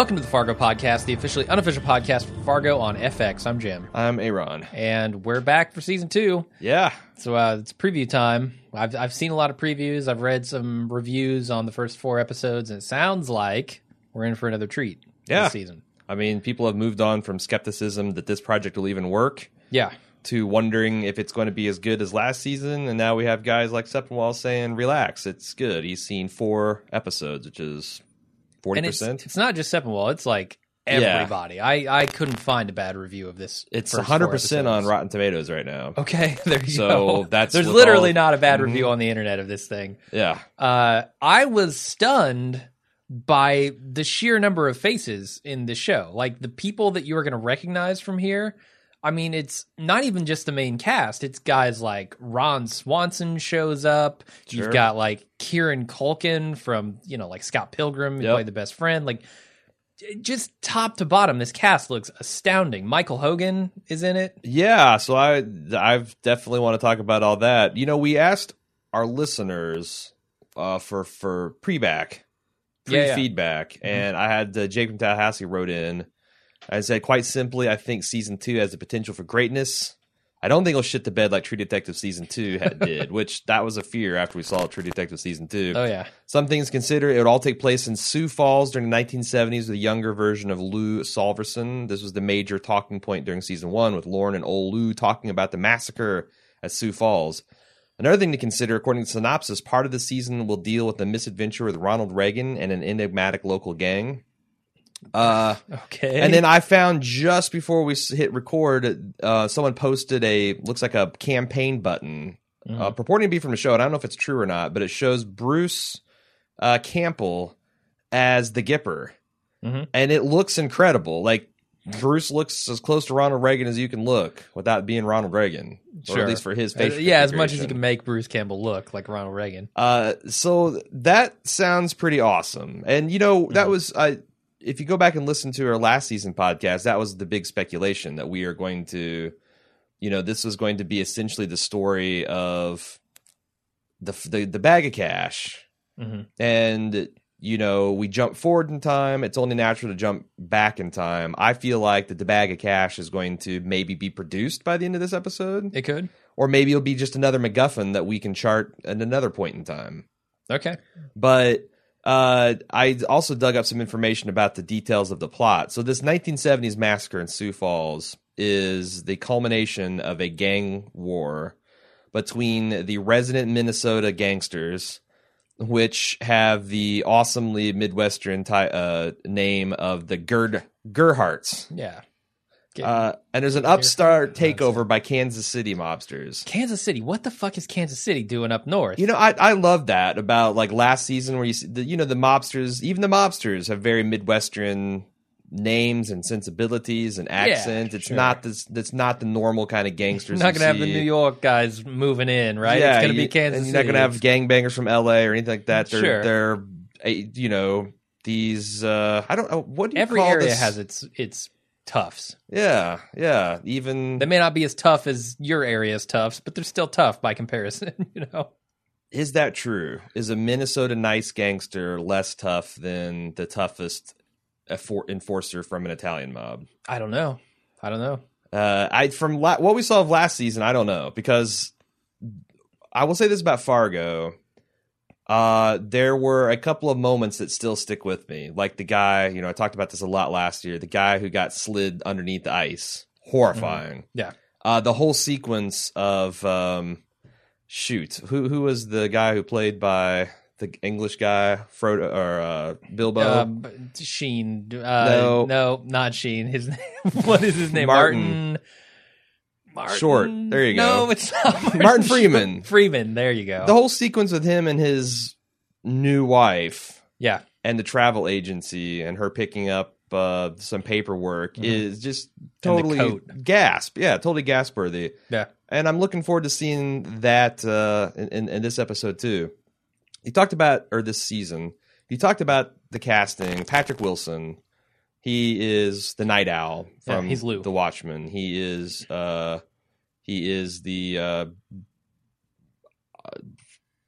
Welcome to the Fargo podcast, the officially unofficial podcast for Fargo on FX. I'm Jim, I'm Aaron. and we're back for season two. Yeah. So uh, it's preview time. I've I've seen a lot of previews. I've read some reviews on the first four episodes, and it sounds like we're in for another treat Yeah. this season. I mean, people have moved on from skepticism that this project will even work Yeah, to wondering if it's going to be as good as last season. And now we have guys like Sepinwall saying, relax, it's good. He's seen four episodes, which is and it's 40%. it's not just Sepinwall. It's like Yeah. everybody. I I couldn't find a bad review of this. It's first 100% on. Rotten Tomatoes right now. Okay, there you So go. that's there's literally all- not a bad Mhm. review on the internet of this thing. Yeah. uh, I was stunned by the sheer number of faces in the show. Like the people that you are going to recognize from here. I mean, it's not even just the main cast. It's guys like Ron Swanson shows up. Sure. You've got like Kieran Culkin from, you know, like Scott Pilgrim, who Yep. played the best friend. Like just top to bottom, this cast looks astounding. Michael Hogan is in it. Yeah, so I I've definitely want to talk about all that. You know, we asked our listeners uh, for for pre-back, Yeah, yeah. pre-feedback, and I had uh, Jake from Tallahassee wrote in. I said quite simply, I think season two has the potential for greatness. I don't think it'll shit the bed like True Detective season two had, did, which that was a fear after we saw True Detective season two. Oh, yeah. Some things considered, it would all take place in Sioux Falls during the 1970s with a younger version of Lou Solverson. This was the major talking point during season one, with Lorne and old Lou talking about the massacre at Sioux Falls. Another thing to consider, according to synopsis, part of the season will deal with the misadventure with Ronald Reagan and an enigmatic local gang. Uh, Okay. and then I found just before we hit record, uh, someone posted a looks like a campaign button Mm-hmm. uh, purporting to be from a show. And I don't know if it's true or not, but it shows Bruce uh, Campbell as the Gipper, Mhm. and it looks incredible. Like Bruce looks as close to Ronald Reagan as you can look without being Ronald Reagan, or Sure. at least for his Uh, face. yeah, as much as you can make Bruce Campbell look like Ronald Reagan. Uh, so that sounds pretty awesome. And you know, that Mhm. was I. If you go back and listen to our last season podcast, that was the big speculation that we are going to, you know, this was going to be essentially the story of the the, the bag of cash, Mhm. and you know, we jump forward in time. It's only natural to jump back in time. I feel like that the bag of cash is going to maybe be produced by the end of this episode, It could. or maybe it'll be just another MacGuffin that we can chart at another point in time Okay. but uh, I also dug up some information about the details of the plot. So this 1970s massacre in Sioux Falls is the culmination of a gang war between the resident Minnesota gangsters, which have the awesomely Midwestern ty- uh, name of the Gerd Gerhardts. Yeah. Uh, and there's an upstart takeover by Kansas City mobsters. Kansas City. What the fuck is Kansas City doing up north? You know, I I love that about like last season where you see the, you know the mobsters, even the mobsters have very midwestern names and sensibilities and accent. it's sure. not this. It's not the normal kind of you're gangsters. not gonna have the. New York guys moving in, right? Yeah, it's gonna be Kansas and you're not gonna have It's- gangbangers from L.A. or anything like that. They're Sure. they're you know these. uh I don't know what do you Every call area this? has its its toughs. Yeah, yeah. Even They may not be as tough as your area's toughs, but they're still tough by comparison. You know. Is that true? Is a Minnesota nice gangster less tough than the toughest enforcer from an Italian mob? I don't know. I don't know. Uh, I from la- what we saw of last season, I don't know because I will say this about Fargo. Uh, there were a couple of moments that still stick with me, like the guy. You know, I talked about this a lot last year. The guy who got slid underneath the ice, horrifying. Yeah. Uh, the whole sequence of um, shoot, who who was the guy who played by the English guy, Frodo or uh, Bilbo? Um, Sheen. Uh, No. no, not Sheen. His name. What is his name? Martin. Martin. Martin. Short. There you go. No, it's not Martin, Martin. Freeman. Freeman. There you go. the whole sequence with him and his new wife yeah. and the travel agency and her picking up uh, some paperwork Mhm. is just totally gasp. Yeah, totally gasp worthy. Yeah. And I'm looking forward to seeing that uh, in, in, in this episode too. You talked about, or this season, you talked about the casting. Patrick Wilson, he is the Night Owl Yeah, from he's Lou. The Watchmen. He is, uh, he is the uh,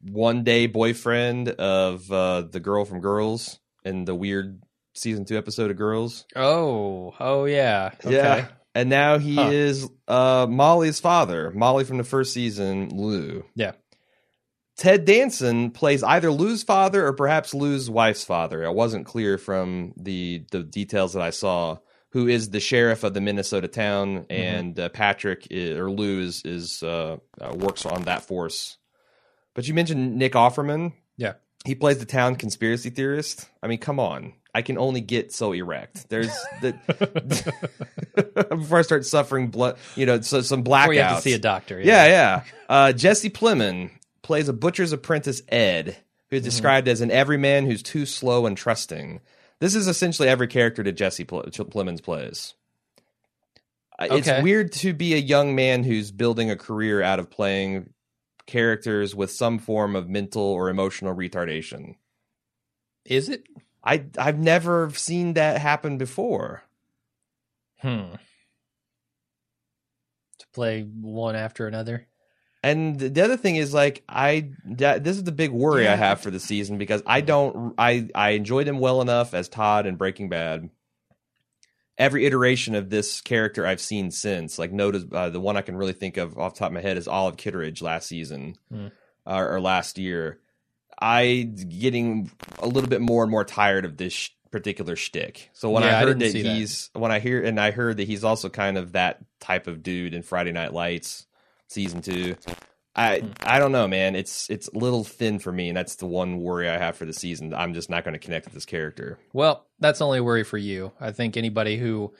one day boyfriend of uh, the girl from Girls and the weird season two episode of Girls. Oh, oh yeah. Okay. Yeah. And now he Huh. is uh, Molly's father. Molly from the first season, Lou. Yeah. Ted Danson plays either Lou's father or perhaps Lou's wife's father. It wasn't clear from the the details that I saw. Who is the sheriff of the Minnesota town, Mm-hmm. and uh, Patrick i or Lou is is uh, uh, works on that force. But you mentioned Nick Offerman. Yeah. he plays the town conspiracy theorist. I mean, come on. I can only get so erect. There's the before I start suffering blood, you know, so some blackouts. Or you have to see a doctor. Yeah, yeah. Uh, Jesse Plemon plays a butcher's apprentice, Ed, who's Mm-hmm. described as an everyman who's too slow and trusting. This is essentially every character that Jesse Ple- Plemons plays. Uh, It's weird to be a young man who's building a career out of playing characters with some form of mental or emotional retardation. Is it? I I've never seen that happen before. Hmm. To play one after another. And the other thing is like I that, this is the big worry I have for the season because I don't I I enjoyed him well enough as Todd in Breaking Bad. Every iteration of this character I've seen since, like notice uh, the one I can really think of off the top of my head is Olive Kitteridge last season Hmm. or, or last year. I getting a little bit more and more tired of this sh- particular shtick. So when Yeah, I I heard didn't that see that. he's when I hear and I heard that he's also kind of that type of dude in Friday Night Lights season two. I Hmm. I don't know, man. It's it's a little thin for me, and that's the one worry I have for the season. I'm just not going to connect with this character. Well, that's only a worry for you. I think anybody who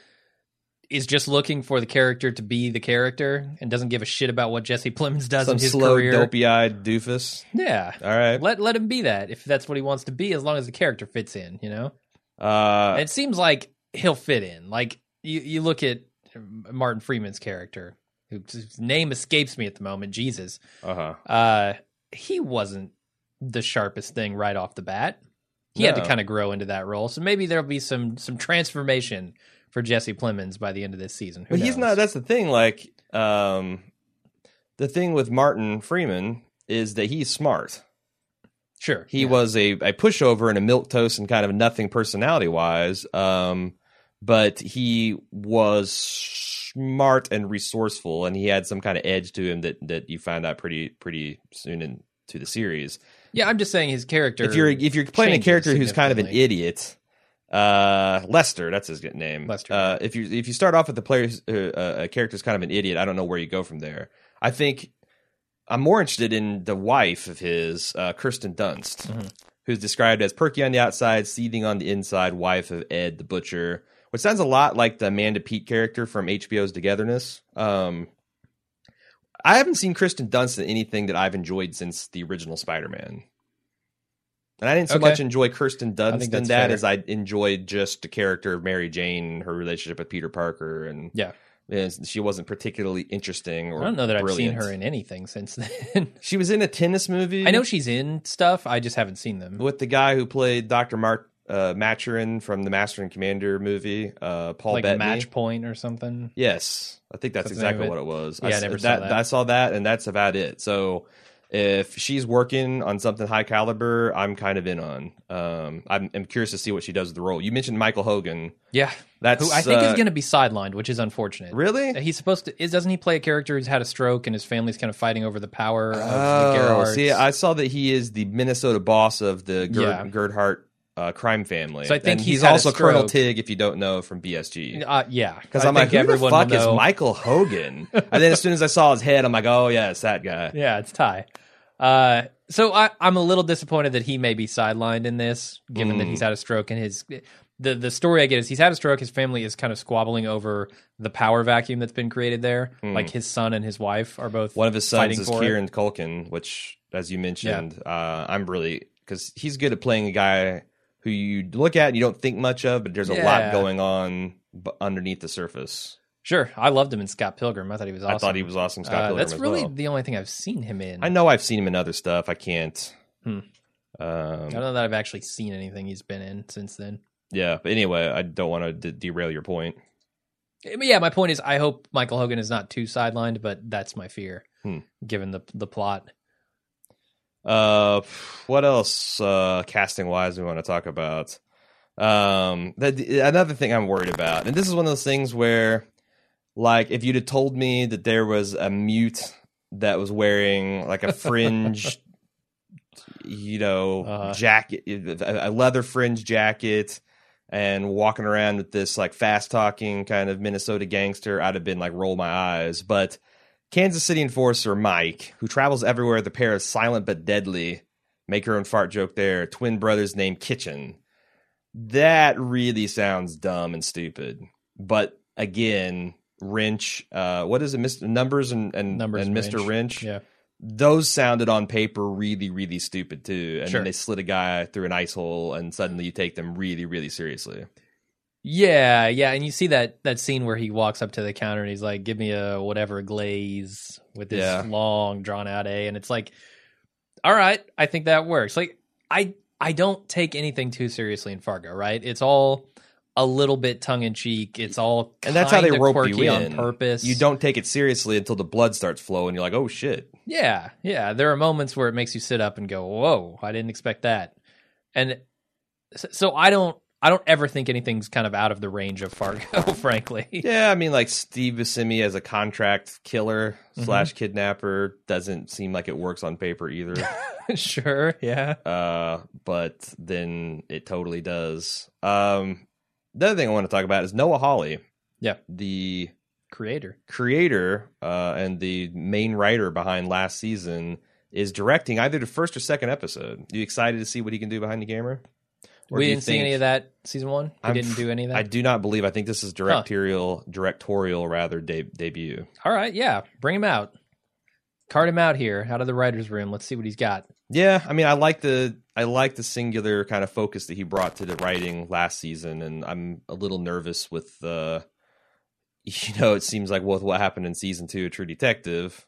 is just looking for the character to be the character and doesn't give a shit about what Jesse Plemons does Some in his slow, career. dopey-eyed doofus. Yeah. All right. Let let him be that if that's what he wants to be, as long as the character fits in, you know? Uh, it seems like he'll fit in. Like you, you look at Martin Freeman's character, whose name escapes me at the moment, Jesus. uh-huh. Uh he wasn't the sharpest thing right off the bat. He had to kind of grow into that role. So maybe there'll be some some transformation for Jesse Plemons by the end of this season. Who But he's not. That's the thing. Like, um, the thing with Martin Freeman is that he's smart. sure. He yeah. was a, a pushover and a milk toast and kind of nothing personality wise. Um, but he was smart and resourceful, and he had some kind of edge to him that that you find out pretty pretty soon into the series. Yeah, I'm just saying his character. If you're if you're playing a character who's kind of an idiot, uh, Lester, that's his good name. Lester, Uh, if you if you start off with the player's uh, uh, a character's kind of an idiot, I don't know where you go from there. I think I'm more interested in the wife of his, uh, Kirsten Dunst, Mhm. who's described as perky on the outside, seething on the inside, wife of Ed the butcher, which sounds a lot like the Amanda Peet character from HBO's Togetherness. Um, I haven't seen Kirsten Dunst in anything that I've enjoyed since the original Spider-Man. And I didn't so Okay. much enjoy Kirsten Dunst in that fair. as I enjoyed just the character of Mary Jane, and her relationship with Peter Parker, and Yeah. she wasn't particularly interesting. Or I don't know that brilliant. I've seen her in anything since then. She was in a tennis movie. I know she's in stuff. I just haven't seen them. with the guy who played Doctor Mark uh, Maturin from the Master and Commander movie, uh, Paul like Bettany. Match Point or something. Yes, I think that's name exactly what it? was. Yeah, I s- never saw that. I saw that, and that's about it. So, if she's working on something high caliber, I'm kind of in on. Um, I'm, I'm curious to see what she does with the role. You mentioned Michael Hogan. Yeah, That's who I think uh, is going to be sidelined, which is unfortunate. really. He's supposed to. Is doesn't he play a character who's had a stroke and his family's kind of fighting over the power of the Oh, Gerhardts? see, I saw that he is the Minnesota boss of the Gerd, Yeah. Gerhardt uh, crime family. So I think and he's he's, also Colonel. Tig, if you don't know from BSG. uh, yeah, Because I'm like, who the fuck is know. Michael Hogan? and then as soon as I saw his head, I'm like, oh yeah, it's that guy. Yeah, it's Tigh. Uh, so I, I'm a little disappointed that he may be sidelined in this, given that Mm. he's had a stroke and his the the story I get is he's had a stroke. His family is kind of squabbling over the power vacuum that's been created there. Mm. Like his son and his wife are both One of his sons is it. Kieran Culkin, which, as you mentioned, uh, I'm really because he's good at playing a guy who you look at and you don't think much of, but there's a Yeah. lot going on b- underneath the surface. Sure, I loved him in Scott Pilgrim. I thought he was awesome. I thought he was awesome. Scott Uh, Pilgrim that's really well. the only thing I've seen him in. I know I've seen him in other stuff. I can't. Hmm. I Um, don't know that I've actually seen anything he's been in since then. yeah, but anyway, I don't want to d- derail your point. But yeah, my point is, I hope Michael Hogan is not too sidelined, but that's my fear, Hmm. given the the plot. Uh, what else? Uh, casting wise, we want to talk about. Um, that, another thing I'm worried about, and this is one of those things where, like, if you'd have told me that there was a mute that was wearing like a fringe, you know, Uh-huh. jacket, a a leather fringe jacket, and walking around with this like fast talking kind of Minnesota gangster, I'd have been like roll my eyes. But Kansas City enforcer Mike, who travels everywhere a pair of silent but deadly, make your own fart joke there, twin brothers named Kitchen. That really sounds dumb and stupid. But again, Wrench, uh, what is it, Mr. Numbers and and, Numbers and Mr. Wrench. Wrench? Yeah. Those sounded on paper really, really stupid too. And Sure. then they slid a guy through an ice hole, and suddenly you take them really, really seriously. Yeah, yeah, and you see that that scene where he walks up to the counter and he's like, "Give me a whatever glaze with this Yeah. long drawn out A," and it's like, "All right, I think that works." Like, I I don't take anything too seriously in Fargo, right? It's all a little bit tongue in cheek. It's all And that's how they rope you on in. purpose. You don't take it seriously until the blood starts flowing. You're like, oh shit. Yeah, yeah. There are moments where it makes you sit up and go, "Whoa, I didn't expect that." And so- so I don't I don't ever think anything's kind of out of the range of Fargo, frankly. Yeah, I mean, like Steve Buscemi as a contract killer Mhm. slash kidnapper doesn't seem like it works on paper either. sure, yeah. uh, but then it totally does. Um, the other thing I want to talk about is Noah Hawley. Yeah. the Creator. creator uh, and the main writer behind last season is directing either the first or second episode. You excited to see what he can do behind the camera? Or we didn't see any of that season one. We I'm didn't do any of that. I do not believe. I think this is directorial, directorial rather de- debut. All right, yeah, bring him out. Cart him out here, out of the writers' room. Let's see what he's got. Yeah, I mean, I like the I like the singular kind of focus that he brought to the writing last season, and I'm a little nervous with the, uh, you know, it seems like with what happened in season two of True Detective,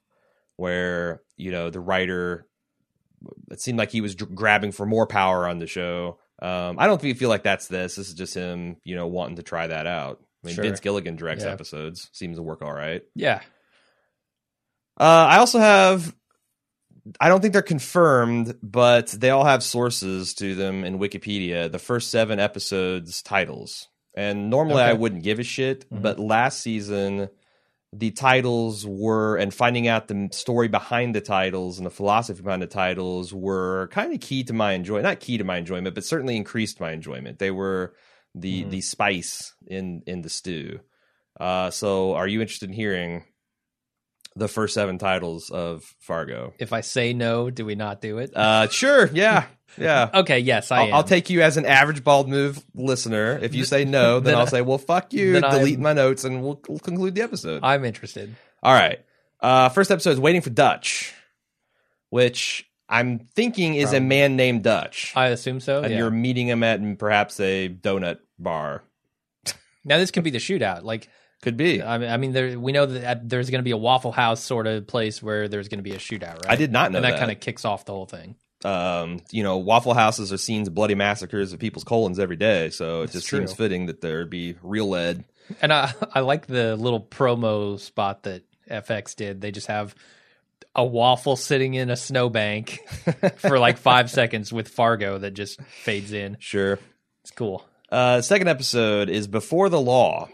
where you know the writer, it seemed like he was grabbing for more power on the show. Um, I don't feel feel like that's this. This is just him, you know, wanting to try that out. I mean, Sure. Vince Gilligan directs Yeah. episodes, seems to work all right. Yeah, Uh, I also have. I don't think they're confirmed, but they all have sources to them in Wikipedia. The first seven episodes titles, and normally I wouldn't give a shit, Mhm. but last season the titles were, and finding out the story behind the titles and the philosophy behind the titles were kind of key to my enjoyment. Not key to my enjoyment, but certainly increased my enjoyment. They were the Mhm. the spice in in the stew. Uh, so, are you interested in hearing the first seven titles of Fargo? if I say no, do we not do it? Uh, sure. Yeah. Yeah. okay, yes, I I'll. I'll take you as an average bald move listener. If you say no, then, Then I'll I- say, well, fuck you. Delete I'm- my notes and we'll, we'll conclude the episode. I'm interested. All right. Uh, first episode is Waiting for Dutch, which I'm thinking is a man named Dutch. I assume so. and yeah. you're meeting him at perhaps a donut bar. Now this could be the shootout. Like Could be. I mean, I mean, there, we know that there's going to be a Waffle House sort of place where there's going to be a shootout, right? I did not know and that, that. kind of kicks off the whole thing. um, you know, Waffle Houses are scenes of bloody massacres of people's colons every day, so it That's just true. seems fitting that there'd be real lead. And I, I like the little promo spot that FX did. They just have a waffle sitting in a snowbank for like five seconds with Fargo that just fades in. Sure. It's cool. Uh, second episode is Before the Law,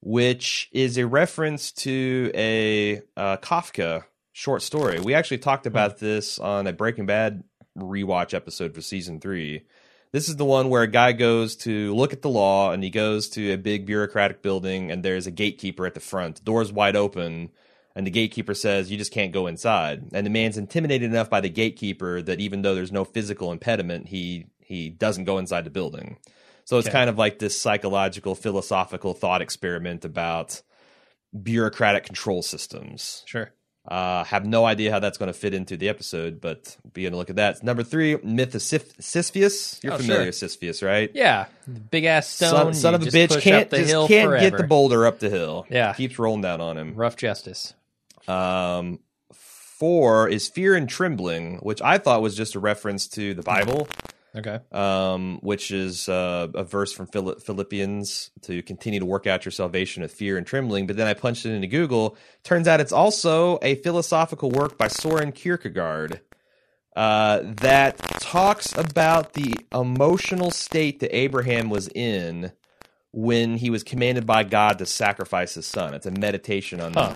which is a reference to a uh, Kafka short story. We actually talked about this on a Breaking Bad rewatch episode for season three. This is the one where a guy goes to look at the law and he goes to a big bureaucratic building and there's a gatekeeper at the front. The door's wide open and the gatekeeper says, You just can't go inside. And the man's intimidated enough by the gatekeeper that even though there's no physical impediment, he he doesn't go inside the building. So it's Okay. kind of like this psychological, philosophical thought experiment about bureaucratic control systems. Sure. Uh, have no idea how that's going to fit into the episode, but be on the look at that. Number three, Myth of Sisyphus. You're Oh, familiar sure. with Sisyphus, right? Yeah. Big ass stone. son, son of a bitch can't just can't forever. get the boulder up the hill. Yeah. keeps rolling down on him. Rough justice. Um, four is Fear and Trembling, which I thought was just a reference to the Bible. Okay. um, which is uh, a verse from Phil- Philippians to continue to work out your salvation with fear and trembling. But then I punched it into Google. Turns out it's also a philosophical work by Soren Kierkegaard uh, that talks about the emotional state that Abraham was in when he was commanded by God to sacrifice his son. It's a meditation on Huh.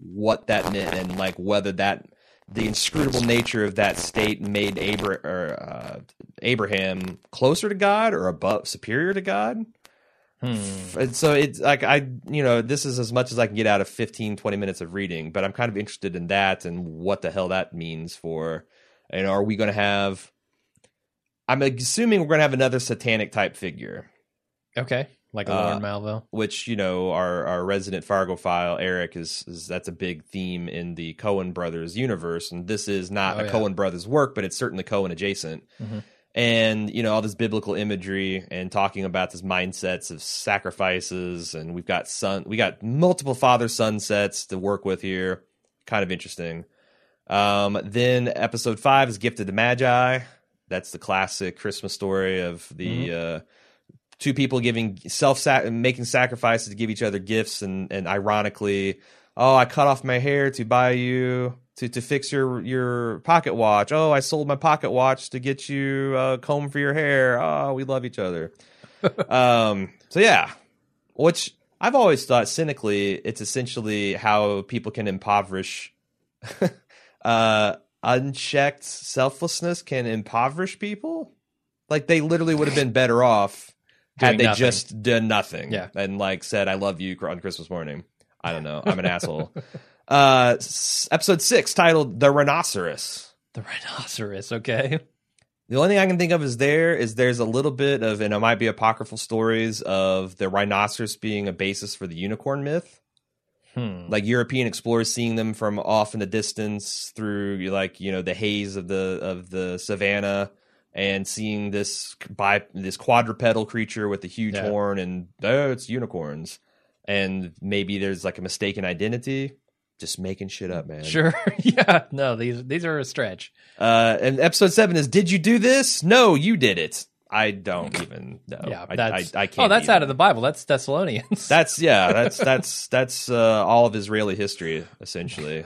what that meant and like whether that the inscrutable nature of that state made Abra- or, uh, Abraham closer to God or above superior to God. Hmm. And so it's like I, you know, this is as much as I can get out of 15, 20 minutes of reading, but I'm kind of interested in that and what the hell that means for, and are we going to have, I'm assuming we're going to have another satanic type figure, Okay, like a Uh, Lorne Malvo. which, you know, our, our resident Fargo file, Eric, is, is that's a big theme in the Coen brothers universe. And this is not Oh, a yeah. Coen brothers work, but it's certainly Coen adjacent. Mhm. and you know all this biblical imagery and talking about this mindsets of sacrifices and we've got son we got multiple father son sets to work with here kind of interesting um then episode five is gifted to magi that's the classic christmas story of the uh two people giving self making sacrifices to give each other gifts and and ironically oh i cut off my hair to buy you to, to fix your your pocket watch. Oh i sold my pocket watch to get you a comb for your hair. Oh we love each other. Um so yeah which i've always thought cynically it's essentially how people can impoverish uh unchecked selflessness can impoverish people. Like they literally would have been better off had they nothing. just done nothing Yeah. and like said i love you on christmas morning i don't know i'm an asshole uh episode six titled the rhinoceros The rhinoceros. Okay. the only thing i can think of is there is there's a little bit of and it might be apocryphal stories of the rhinoceros being a basis for the unicorn myth Hmm. like European explorers seeing them from off in the distance through like you know the haze of the of the savannah and seeing this bi this quadrupedal creature with a huge Yeah. horn and oh it's unicorns and maybe there's like a mistaken identity just making shit up man Sure. yeah. No, these these are a stretch. uh and episode 7 is did you do this no you did it i don't even know yeah. I, I, I can't oh, that's out of the Bible. That's Thessalonians. That's yeah, that's that's that's uh, all of Israeli history essentially,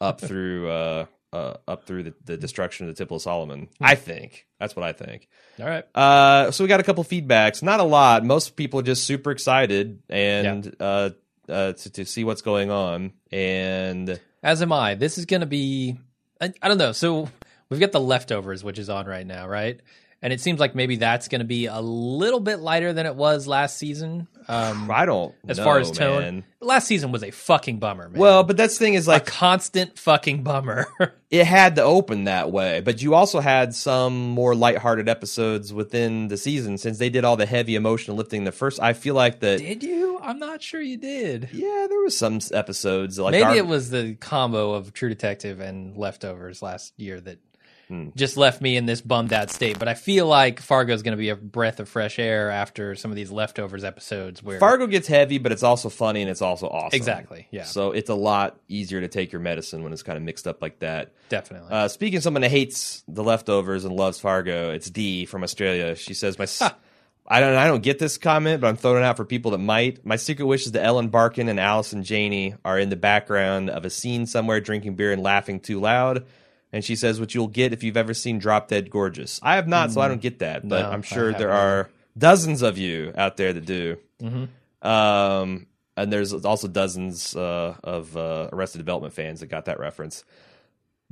up through uh, uh, up through the, the destruction of the Temple of Solomon. I think that's what I think. All right. Uh, so we got a couple feedbacks, not a lot. Most people are just super excited and uh, uh, to to see what's going on. And As am I. This is going to be, I, I don't know. So we've got the leftovers, which is on right now, right? And it seems like maybe that's going to be a little bit lighter than it was last season. Um, I don't as know, far as tone, man. last season was a fucking bummer, man. Well, but that's the thing is a like constant fucking bummer. it had to open that way, but you also had some more lighthearted episodes within the season since they did all the heavy emotional lifting. The first, I feel like that. did you? I'm not sure you did. Yeah, there was some episodes like Maybe Dar- it was the combo of True Detective and Leftovers last year that Hmm. just left me in this bummed out state. But I feel like Fargo is going to be a breath of fresh air after some of these Leftovers episodes where Fargo gets heavy, but it's also funny and it's also awesome. Exactly, yeah. So it's a lot easier to take your medicine when it's kind of mixed up like that. definitely. Uh, speaking of someone that hates the leftovers and loves Fargo, it's Dee from Australia. She says, "My, s- I don't, I don't get this comment, but I'm throwing it out for people that might. My secret wish is that Ellen Barkin and Allison Janney are in the background of a scene somewhere, drinking beer and laughing too loud." And she says, "What you'll get if you've ever seen Drop Dead Gorgeous." I have not, so I don't get that, but No, I'm sure there are dozens of you out there that do. Mhm. Um, and there's also dozens uh, of uh, Arrested Development fans that got that reference.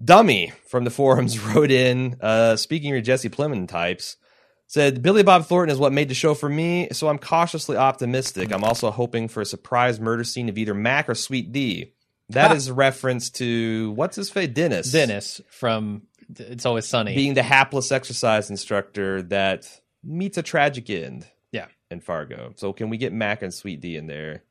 Dummy from the forums wrote in, uh, speaking of your Jesse Plemons types, said Billy Bob Thornton is what made the show for me, so I'm cautiously optimistic. I'm also hoping for a surprise murder scene of either Mac or Sweet Dee. That Ha. is a reference to what's his face, Dennis. Dennis from It's Always Sunny. being the hapless exercise instructor that meets a tragic end. Yeah. in Fargo. So can we get Mac and Sweet Dee in there?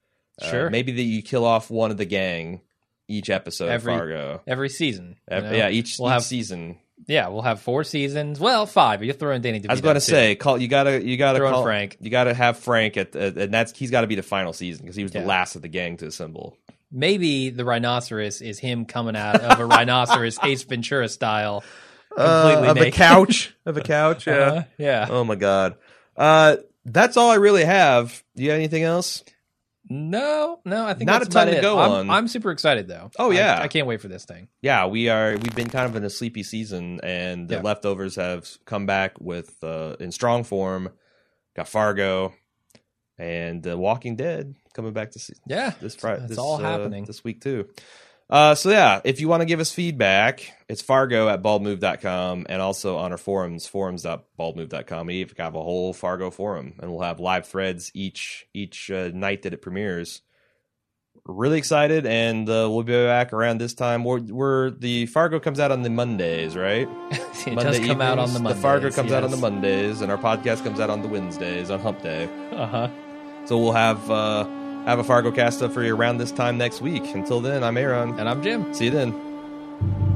Uh, Sure. maybe that you kill off one of the gang each episode Every- of Fargo. Every season. you know? yeah, each, we'll each have season. yeah, we'll have four seasons. Well, five. You're throwing Danny DeVito. I was going to say, call you gotta you gotta Throw call Frank. You gotta have Frank at, at and that's he's got to be the final season because he was the last of the gang to assemble. Maybe the rhinoceros is him coming out of a rhinoceros Ace Ventura style. Completely Uh, of a couch of a couch. Yeah. Uh, yeah. Oh my god. Uh, that's all I really have. Do you have anything else? No, no, I think Not that's a ton about to it. go I'm, on. I'm super excited though. Oh, yeah. I, can't wait for this thing. yeah, we are. We've been kind of in a sleepy season, and the Yeah. leftovers have come back with uh, in strong form. Got Fargo and The Walking Dead coming back to see Yeah, this Friday. it's this, all uh, happening. this week too. Uh, so yeah, if you want to give us feedback, it's Fargo at baldmove.com and also on our forums, forums.baldmove.com. We have a whole Fargo forum and we'll have live threads each each uh, night that it premieres. Really excited, and uh, we'll be back around this time. We're, we're the Fargo comes out on the Mondays, right? it Monday does come out on the Mondays. The Fargo comes out on the. Mondays, and our podcast comes out on the Wednesdays on Hump Day. Uh-huh. So we'll have uh, have a Fargo cast up for you around this time next week. Until then, I'm Aaron. And I'm Jim. See you then.